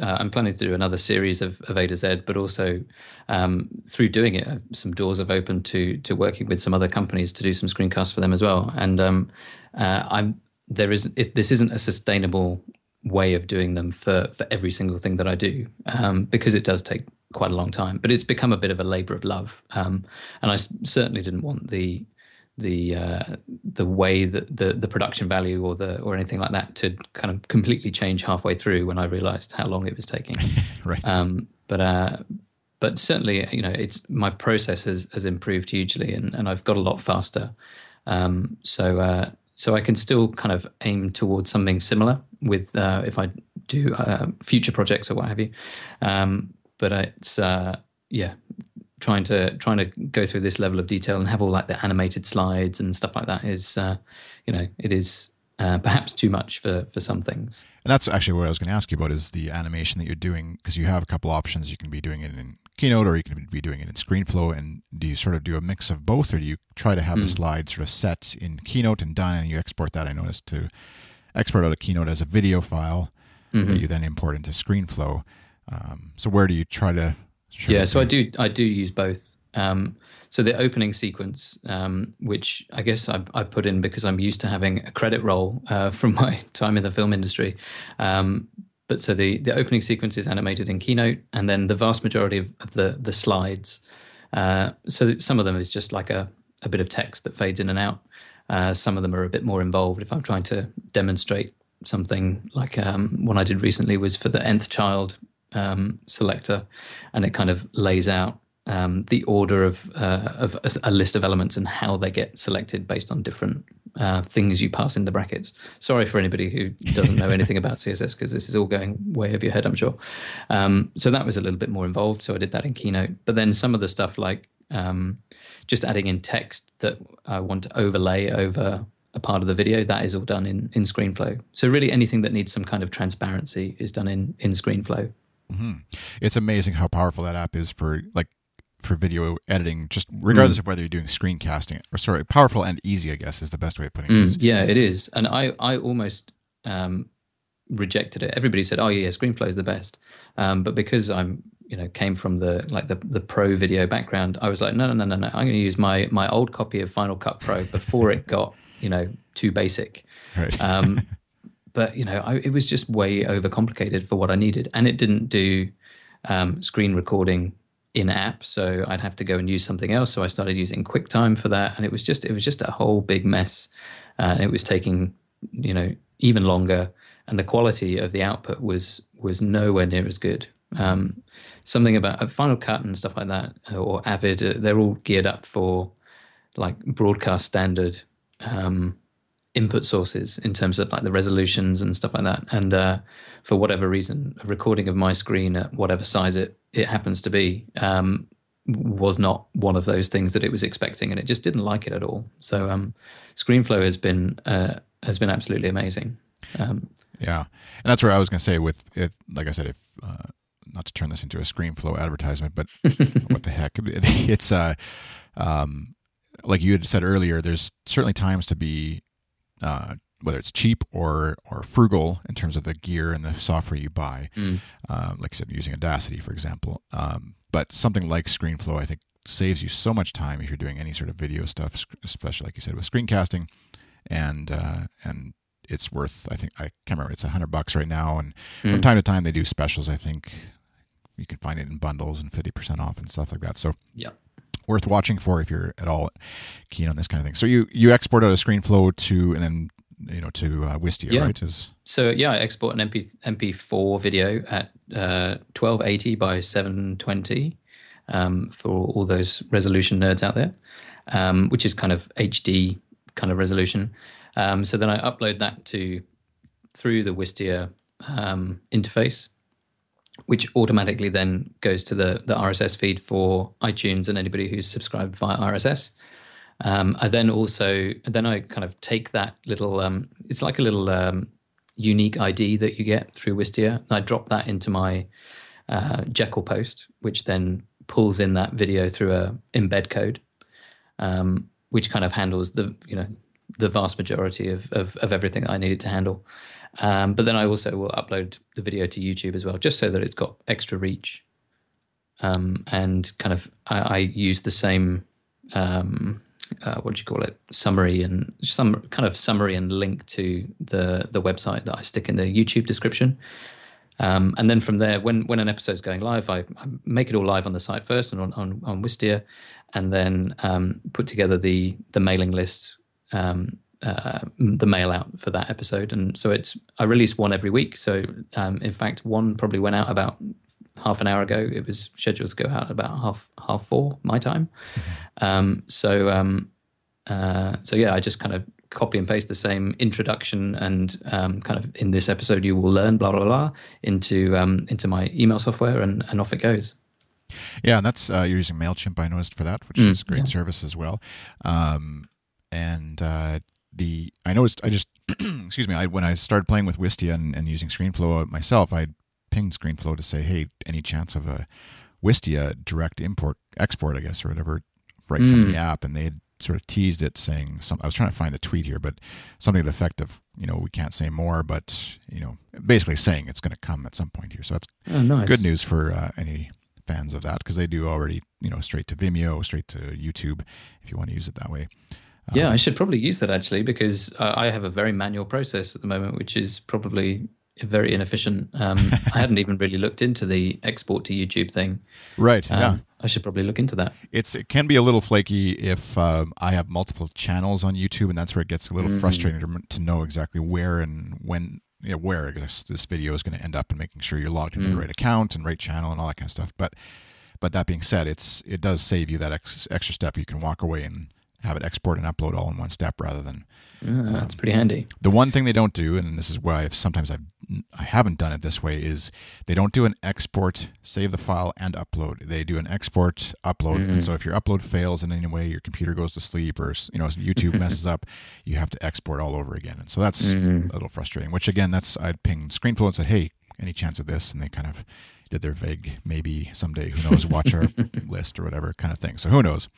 uh, I'm planning to do another series of, of A to Z, but also um, through doing it, some doors have opened to to working with some other companies to do some screencasts for them as well. And um, uh, I'm there is it, this isn't a sustainable way of doing them for for every single thing that I do um, because it does take quite a long time. But it's become a bit of a labour of love, um, and I certainly didn't want the the uh, the way that the the production value or the or anything like that to kind of completely change halfway through when I realised how long it was taking. right. Um, but uh, but certainly, you know, it's my process has has improved hugely, and, and I've got a lot faster. Um, so uh, so I can still kind of aim towards something similar with uh, if I do uh, future projects or what have you. Um, but it's uh, yeah, trying to trying to go through this level of detail and have all like the animated slides and stuff like that is uh, you know it is uh, perhaps too much for for some things. And that's actually what I was going to ask you about is the animation that you're doing because you have a couple options. You can be doing it in Keynote or you can be doing it in ScreenFlow. And do you sort of do a mix of both, or do you try to have mm. the slides sort of set in Keynote and done, and you export that? I noticed to export out a Keynote as a video file mm-hmm. that you then import into ScreenFlow. Um, so where do you try to? Yeah, so I do I do use both. Um, so the opening sequence, um, which I guess I, I, put in because I'm used to having a credit roll uh, from my time in the film industry. Um, but so the, the opening sequence is animated in Keynote, and then the vast majority of, of the the slides. Uh, so some of them is just like a, a bit of text that fades in and out. Uh, some of them are a bit more involved. If I'm trying to demonstrate something, like um, one I did recently was for the nth child um, selector, and it kind of lays out um, the order of, uh, of a, a, list of elements and how they get selected based on different uh, things you pass in the brackets. Sorry for anybody who doesn't know anything about CSS because this is all going way over your head, I'm sure. Um, so that was a little bit more involved. So I did that in Keynote. But then some of the stuff like um, just adding in text that I want to overlay over a part of the video, that is all done in, in ScreenFlow. So really anything that needs some kind of transparency is done in, in ScreenFlow. Mm-hmm. It's amazing how powerful that app is for like for video editing, just regardless mm. of whether you're doing screencasting or sorry, powerful and easy, I guess is the best way of putting mm, it. Yeah, it is. And I, I almost um, rejected it. Everybody said, "Oh yeah, ScreenFlow is the best," um, but because I'm, you know, came from the like the the pro video background, I was like, no, no, no, no, no. I'm going to use my my old copy of Final Cut Pro before it got, you know, too basic. Right. Um, but you know, I, it was just way overcomplicated for what I needed, and it didn't do um, screen recording in app so i'd have to go and use something else. So i started using quicktime for that and it was just it was just a whole big mess. Uh, it was taking you know even longer and the quality of the output was was nowhere near as good. Um, something about a final cut and stuff like that or avid uh, they're all geared up for like broadcast standard um, input sources in terms of like the resolutions and stuff like that. And uh, for whatever reason, a recording of my screen at whatever size it it happens to be um, was not one of those things that it was expecting, and it just didn't like it at all. So um, ScreenFlow has been uh, has been absolutely amazing. Um, yeah, and that's where I was going to say with it. Like I said, if uh, not to turn this into a ScreenFlow advertisement, but what the heck, it, it's uh, um, like you had said earlier. There's certainly times to be uh, whether it's cheap or or frugal in terms of the gear and the software you buy. Mm. Uh, like I said, using Audacity, for example. Um, but something like ScreenFlow, I think, saves you so much time if you're doing any sort of video stuff, especially like you said with screencasting, and uh, and it's worth. I think I can't remember. It's a hundred bucks right now, and mm. from time to time they do specials. I think you can find it in bundles and fifty percent off and stuff like that. So yeah worth watching for if you're at all keen on this kind of thing. So you you export out a ScreenFlow to and then you know to uh, Wistia, yeah. right? Is so yeah, I export an MP MP4 video at uh, 1280 by 720 um, for all those resolution nerds out there, um, which is kind of HD kind of resolution. Um, so then I upload that to through the Wistia um, interface which automatically then goes to the, the RSS feed for iTunes and anybody who's subscribed via RSS. Um, I then also then I kind of take that little um, it's like a little um, unique ID that you get through Wistia. I drop that into my uh, Jekyll post, which then pulls in that video through a embed code, um, which kind of handles the you know the vast majority of, of, of everything I needed to handle. Um, but then I also will upload the video to YouTube as well, just so that it's got extra reach. Um, and kind of, I, I use the same, um, uh, what do you call it, summary and some kind of summary and link to the the website that I stick in the YouTube description. Um, and then from there, when when an episode's going live, I, I, make it all live on the site first and on on, on Wistia, and then um, put together the the mailing list um, uh, the mail out for that episode, and so it's I release one every week. So um, in fact, one probably went out about half an hour ago. It was scheduled to go out about half half four my time. Mm-hmm. Um, so um, uh, so yeah, I just kind of copy and paste the same introduction and um, kind of in this episode you will learn blah blah blah into um, into my email software and, and off it goes. Yeah, and that's uh, you're using Mailchimp. I noticed for that, which mm, is great yeah. service as well. Um, and uh, the I noticed I just excuse me I, when I started playing with Wistia and, and using ScreenFlow myself, I pinged ScreenFlow to say, hey, any chance of a Wistia direct import export, I guess, or whatever, right mm. from the app, and they had sort of teased it, saying some. I was trying to find the tweet here, but something to the effect of, you know, we can't say more, but you know, basically saying it's going to come at some point here. So that's oh, nice. good news for uh, any fans of that because they do already, you know, straight to Vimeo, straight to YouTube, if you want to use it that way. Yeah, um, I should probably use that actually because uh, I have a very manual process at the moment, which is probably very inefficient. Um, I hadn't even really looked into the export to YouTube thing. Right. Um, yeah. I should probably look into that. It's it can be a little flaky if um, I have multiple channels on YouTube, and that's where it gets a little mm. frustrating to, to, know exactly where and when. You know, where this, this video is going to end up, and making sure you're logged into mm. the right account and right channel and all that kind of stuff. But, but that being said, it's it does save you that ex, extra step. You can walk away and have it export and upload all in one step rather than. Yeah, that's um, pretty handy. The one thing they don't do, and this is why I've, sometimes I've I haven't done it this way, is they don't do an export, save the file, and upload. They do an export, upload, mm-hmm. and so if your upload fails in any way, your computer goes to sleep, or you know YouTube messes up, you have to export all over again, and so that's mm-hmm. a little frustrating. Which again, that's I'd ping ScreenFlow and said, hey, any chance of this? And they kind of did their vague maybe someday who knows watch our list or whatever kind of thing. So who knows?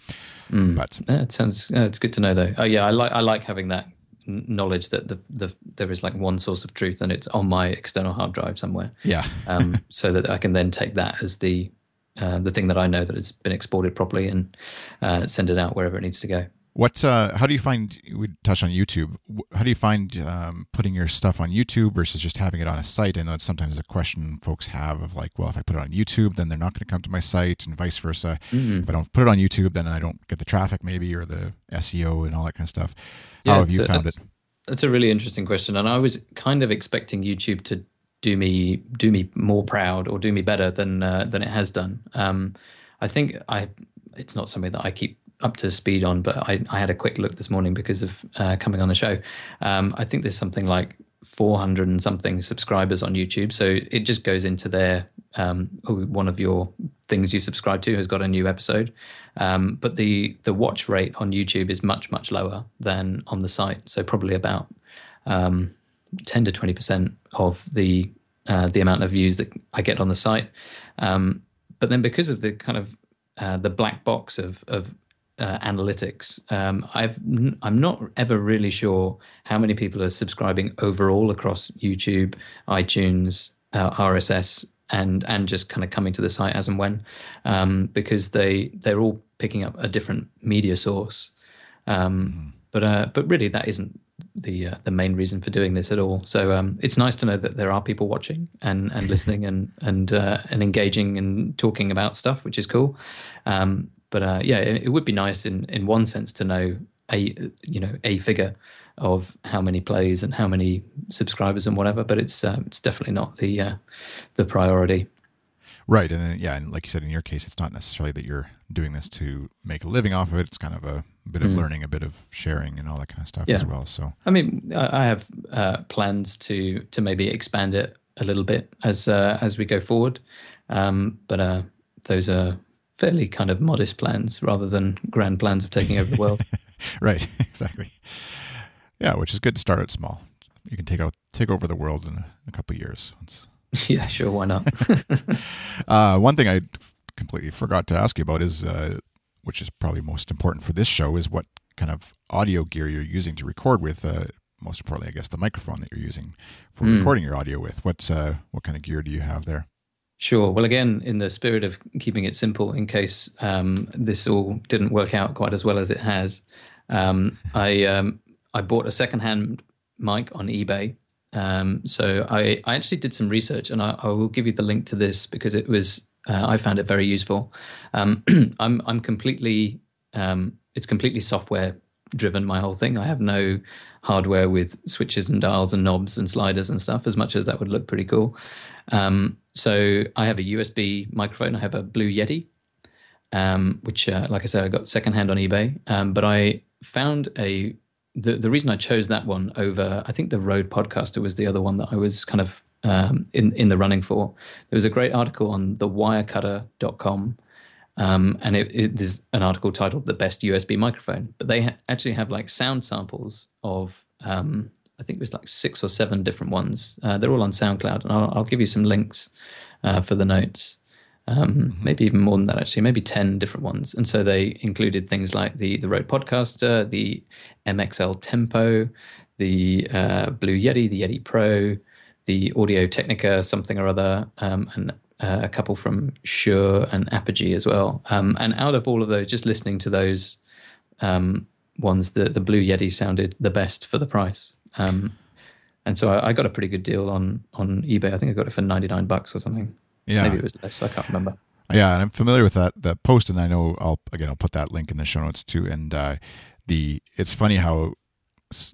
Mm. But it sounds uh, it's good to know though. Oh yeah, I like I like having that knowledge that the, the there is like one source of truth and it's on my external hard drive somewhere. Yeah. um, so that I can then take that as the uh, the thing that I know that it's been exported properly and uh, send it out wherever it needs to go. What? Uh, how do you find? We touch on YouTube. How do you find um, putting your stuff on YouTube versus just having it on a site? I know it's sometimes a question folks have of like, well, if I put it on YouTube, then they're not going to come to my site, and vice versa. Mm-hmm. If I don't put it on YouTube, then I don't get the traffic, maybe, or the SEO and all that kind of stuff. How have you a, found it? That's a really interesting question, and I was kind of expecting YouTube to do me do me more proud or do me better than uh, than it has done. Um, I think I it's not something that I keep up to speed on, but I, I had a quick look this morning because of uh, coming on the show. Um, I think there's something like 400 and something subscribers on YouTube. So it just goes into their um, one of your things you subscribe to has got a new episode. Um, but the the watch rate on YouTube is much much lower than on the site. So probably about um, 10 to 20 percent of the uh, the amount of views that I get on the site. Um, but then because of the kind of uh, the black box of of uh, analytics. Um, I've I'm not ever really sure how many people are subscribing overall across YouTube, iTunes, uh, RSS, and and just kind of coming to the site as and when, um, because they they're all picking up a different media source. Um, mm-hmm. But uh, but really, that isn't the uh, the main reason for doing this at all. So um, it's nice to know that there are people watching and and listening and and uh, and engaging and talking about stuff, which is cool. Um, but uh, yeah, it, it, would be nice in in one sense to know a you know a figure of how many plays and how many subscribers and whatever. But it's uh, it's definitely not the uh, the priority. Right, and then, yeah, and like you said, in your case, it's not necessarily that you're doing this to make a living off of it. It's kind of a bit of mm. learning, a bit of sharing, and all that kind of stuff yeah. as well. So, I mean, I have uh, plans to to maybe expand it a little bit as uh, as we go forward, um, but uh, those are fairly kind of modest plans rather than grand plans of taking over the world. right, exactly. Yeah, which is good to start out small. You can take out take over the world in a, a couple of years. Once. yeah, sure, why not? uh, one thing I completely forgot to ask you about is, uh, which is probably most important for this show, is what kind of audio gear you're using to record with. Uh, most importantly, I guess the microphone that you're using for mm. recording your audio with. What's uh, what kind of gear do you have there? Sure. Well, again, in the spirit of keeping it simple, in case um, this all didn't work out quite as well as it has, um, I um, I bought a secondhand mic on eBay. Um, so I, I actually did some research, and I, I, will give you the link to this because it was uh, I found it very useful. Um, I'm I'm completely um, it's completely software driven my whole thing. I have no hardware with switches and dials and knobs and sliders and stuff. As much as that would look pretty cool, um, so I have a USB microphone. I have a Blue Yeti, um, which, uh, like I said, I got secondhand on eBay. Um, but I found a the the reason I chose that one over I think the Rode Podcaster was the other one that I was kind of um, in in the running for. There was a great article on the Wirecutter.com. Um, and it, it, there's an article titled "The Best USB Microphone," but they ha- actually have like sound samples of um, I think it was like six or seven different ones. Uh, they're all on SoundCloud, and I'll, I'll give you some links uh, for the notes. Um, mm-hmm. Maybe even more than that, actually, maybe ten different ones. And so they included things like the the Rode Podcaster, the MXL Tempo, the uh, Blue Yeti, the Yeti Pro, the Audio Technica, something or other, um, and uh, a couple from Shure and Apogee as well. Um, and out of all of those, just listening to those um, ones, the the Blue Yeti sounded the best for the price. Um, and so I, I, got a pretty good deal on on eBay. I think I got it for ninety nine bucks or something. Yeah, maybe it was less. I can't remember. Yeah, and I'm familiar with that that post, and I know I'll again I'll put that link in the show notes too. And uh, the it's funny how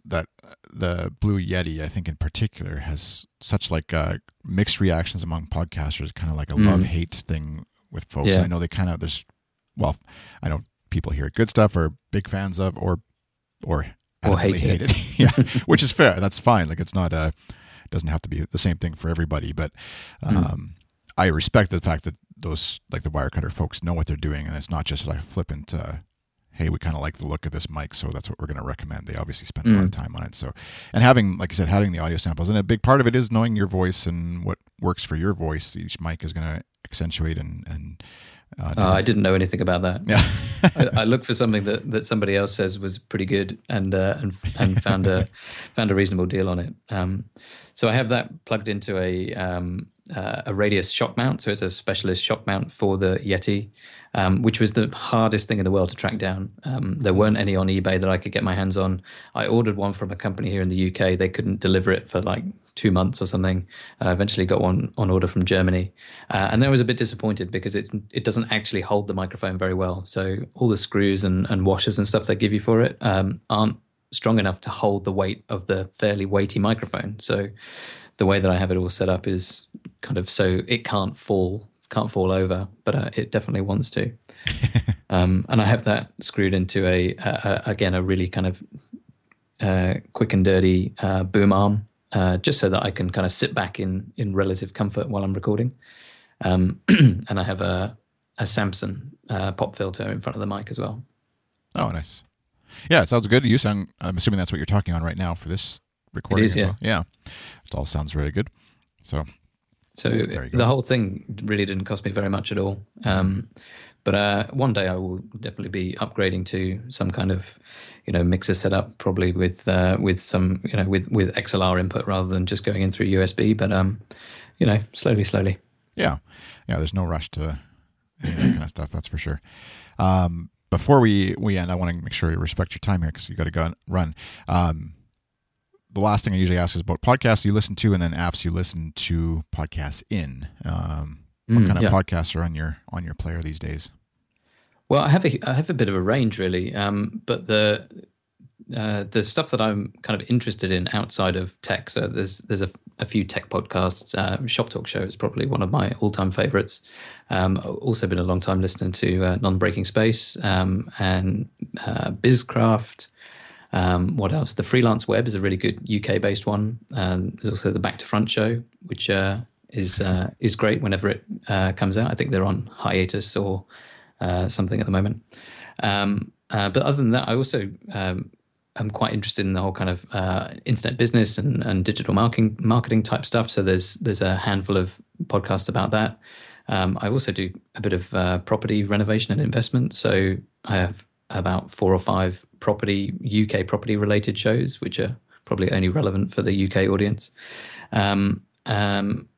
that the Blue Yeti, I think in particular, has such like uh, mixed reactions among podcasters, kind of like a mm. love hate thing with folks. Yeah. I know they kind of there's well, I know people hear good stuff or big fans of, or or or hate, hate it. it. yeah, which is fair. That's fine. Like it's not a uh, doesn't have to be the same thing for everybody. But hmm. um, mm. I respect the fact that those like the Wirecutter folks know what they're doing, and it's not just like a flippant. Uh, hey, we kind of like the look of this mic, so that's what we're going to recommend. They obviously spend a mm. lot of hmm. time on it. So, and having, like you said, having the audio samples, and a big part of it is knowing your voice and what works for your voice. Each mic is going to accentuate and and uh, uh, I didn't know anything about that. Yeah, I, I, looked for something that, that somebody else says was pretty good, and uh, and and found a found a reasonable deal on it. Um, so I have that plugged into a um, uh, a radius shock mount. So it's a specialist shock mount for the Yeti, um, which was the hardest thing in the world to track down. Um, there weren't any on eBay that I could get my hands on. I ordered one from a company here in the UK. They couldn't deliver it for like two months or something. I uh, eventually got one on order from Germany, uh, and then I was a bit disappointed because it's it doesn't actually hold the microphone very well. So all the screws and, and washers and stuff they give you for it um, aren't strong enough to hold the weight of the fairly weighty microphone. So the way that I have it all set up is kind of so it can't fall, can't fall over, but uh, it definitely wants to. um, and I have that screwed into a, a, a again a really kind of uh, quick and dirty uh, boom arm, uh, just so that I can kind of sit back in in relative comfort while I'm recording. Um, and I have a a Samson uh, pop filter in front of the mic as well. Oh, nice. Yeah, it sounds good. You sound. I'm assuming that's what you're talking on right now for this recording. It is, yeah. Well. Yeah, it all sounds very good. So, so the whole thing really didn't cost me very much at all. Um, but uh, one day I will definitely be upgrading to some kind of, you know, mixer setup, probably with uh, with some, you know, with with XLR input rather than just going in through USB. But um, you know, slowly, slowly. Yeah, yeah. There's no rush to any that kind of stuff. That's for sure. Um, before we we end, I want to make sure you respect your time here because you got to go run. Um, the last thing I usually ask is about podcasts you listen to, and then apps you listen to podcasts in. Um, what mm, kind of yeah. podcasts are on your on your player these days? Well, I have a I have a bit of a range really, um, but the uh, the stuff that I'm kind of interested in outside of tech. So there's there's a, a few tech podcasts. Uh, Shop Talk Show is probably one of my all time favorites. Um, also been a long time listening to uh, Non Breaking Space um, and uh, Bizcraft. Um, what else? The Freelance Web is a really good UK based one. Um, there's also the Back to Front show, which uh, is uh, is great whenever it uh, comes out. I think they're on hiatus or uh, something at the moment. Um, uh, but other than that, I also um, am quite interested in the whole kind of uh, internet business and, and digital marketing marketing type stuff. So there's there's a handful of podcasts about that. Um, I also do a bit of property renovation and investment. So I have about four or five property UK property related shows, which are probably only relevant for the UK audience. Um, um,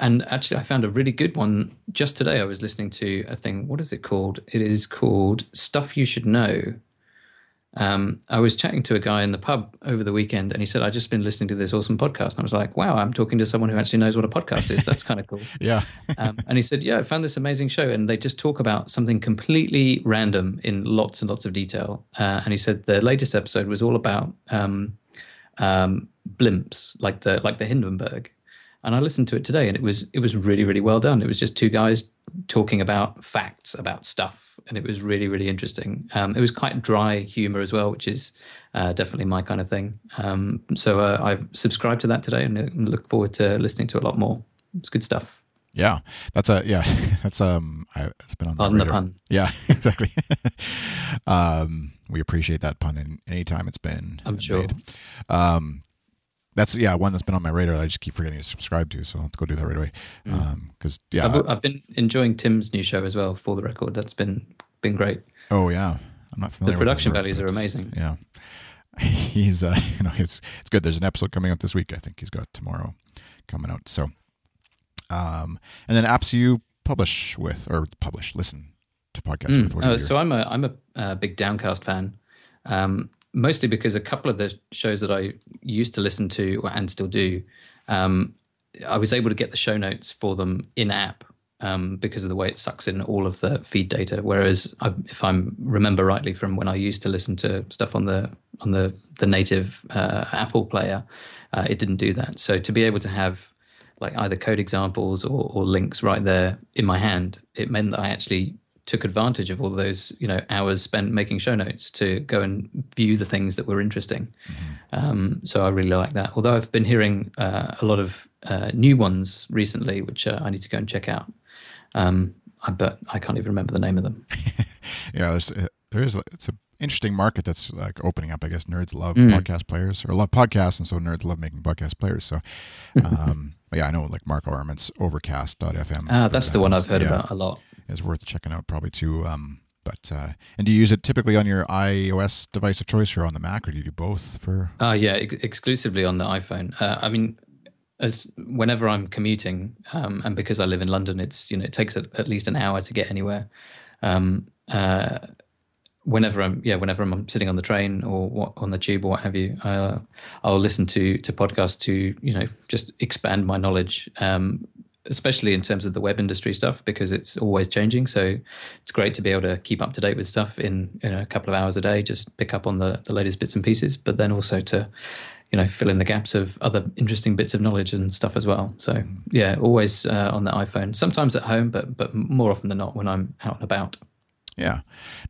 and actually, I found a really good one just today. I was listening to a thing. What is it called? It is called Stuff You Should Know. um, I was chatting to a guy in the pub over the weekend, and he said, "I've just been listening to this awesome podcast." And I was like, "Wow, I'm talking to someone who actually knows what a podcast is. That's kind of cool." yeah. um, and he said, "Yeah, I found this amazing show, and they just talk about something completely random in lots and lots of detail." Uh, and he said the latest episode was all about um, um, blimps, like the like the Hindenburg. And I listened to it today, and it was it was really really well done. It was just two guys talking about facts about stuff, and it was really really interesting. Um, it was quite dry humor as well, which is uh, definitely my kind of thing. Um, so uh, I've subscribed to that today, and look forward to listening to a lot more. It's good stuff. Yeah, that's a yeah, that's um, I, it's been on the, on the pun. Yeah, exactly. um, we appreciate that pun in any time it's been. I'm sure. Made. Um, that's yeah one that's been on my radar. I just keep forgetting to subscribe to, so I'll have to go do that right away. Because mm. um, yeah, I've, I've, been enjoying Tim's new show as well. For the record, that's been been great. Oh yeah, I'm not familiar. The production values are amazing. Yeah, he's uh, you know it's it's good. There's an episode coming out this week. I think he's got tomorrow coming out. So, um, and then apps you publish with or publish listen to podcasts mm. with. Uh, so I'm a I'm a, a big Downcast fan. Um, mostly because a couple of the shows that I used to listen to and still do, um, I was able to get the show notes for them in app um, because of the way it sucks in all of the feed data. Whereas, I, if I remember rightly from when I used to listen to stuff on the on the the native uh, Apple player, uh, it didn't do that. So to be able to have like either code examples or, or links right there in my hand, it meant that I actually took advantage of all those you know hours spent making show notes to go and view the things that were interesting. Mm-hmm. Um, so I really like that. Although I've been hearing uh, a lot of uh, new ones recently, which uh, I need to go and check out. Um, I, but I can't even remember the name of them. yeah, there's, uh, there is. It's an interesting market that's like opening up. I guess nerds love mm. podcast players or love podcasts, and so nerds love making podcast players. So, um, yeah, I know like Marco Arment's Overcast.fm. Ah, that's the one I've heard yeah. about a lot is worth checking out probably too. Um, but uh, and do you use it typically on your iOS device of choice or on the Mac, or do you do both for? Uh, yeah, ex- exclusively on the iPhone. Uh, I mean, as whenever I'm commuting, um, and because I live in London, it's you know it takes a, at least an hour to get anywhere. Um, uh, whenever I'm yeah, whenever I'm sitting on the train or what, on the tube or what have you, uh, I'll listen to to podcasts to you know just expand my knowledge. Um, especially in terms of the web industry stuff because it's always changing. So it's great to be able to keep up to date with stuff in, in a couple of hours a day, just pick up on the, the latest bits and pieces, but then also to, you know, fill in the gaps of other interesting bits of knowledge and stuff as well. So yeah, always uh, on the iPhone, sometimes at home, but, but more often than not when I'm out and about. Yeah.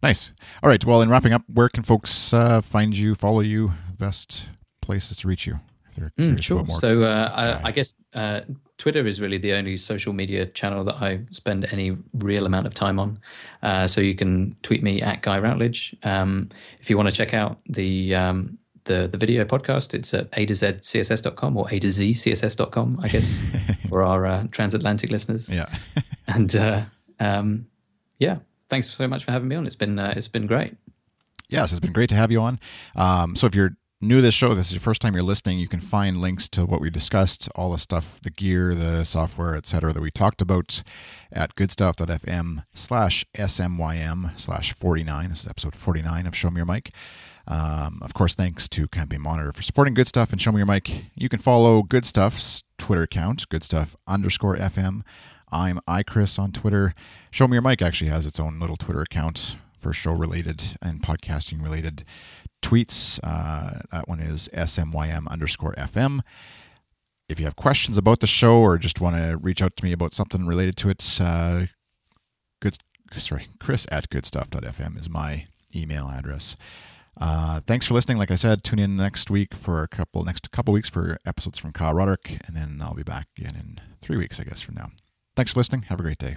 Nice. All right. Well, in wrapping up, where can folks uh, find you, follow you, best places to reach you? Mm, sure. So uh, I, I, guess uh, Twitter is really the only social media channel that I spend any real amount of time on. Uh, so you can tweet me at Guy Routledge. Um, if you want to check out the um, the the video podcast, it's at a to z css.com or a to z css.com, I guess, for our uh, transatlantic listeners. Yeah. and uh, um, yeah, thanks so much for having me on. It's been uh, it's been great. Yes, it's been great to have you on. Um, so if you're new to this show, this is your first time you're listening, you can find links to what we discussed, all the stuff, the gear, the software, etc., that we talked about at goodstuff.fm slash smym slash 49. This is episode 49 of Show Me Your Mic. Um, of course, thanks to Campaign Monitor for supporting Good Stuff and Show Me Your Mic. You can follow Good Stuff's Twitter account, goodstuff underscore FM. I'm iChris on Twitter. Show Me Your Mic actually has its own little Twitter account for show related and podcasting related tweets. Uh, that one is smym underscore fm. If you have questions about the show or just want to reach out to me about something related to it, uh, good sorry, Chris at goodstuff.fm is my email address. Uh, thanks for listening. Like I said, tune in next week for a couple next couple weeks for episodes from Kyle Roderick, and then I'll be back again in three weeks, I guess, from now. Thanks for listening. Have a great day.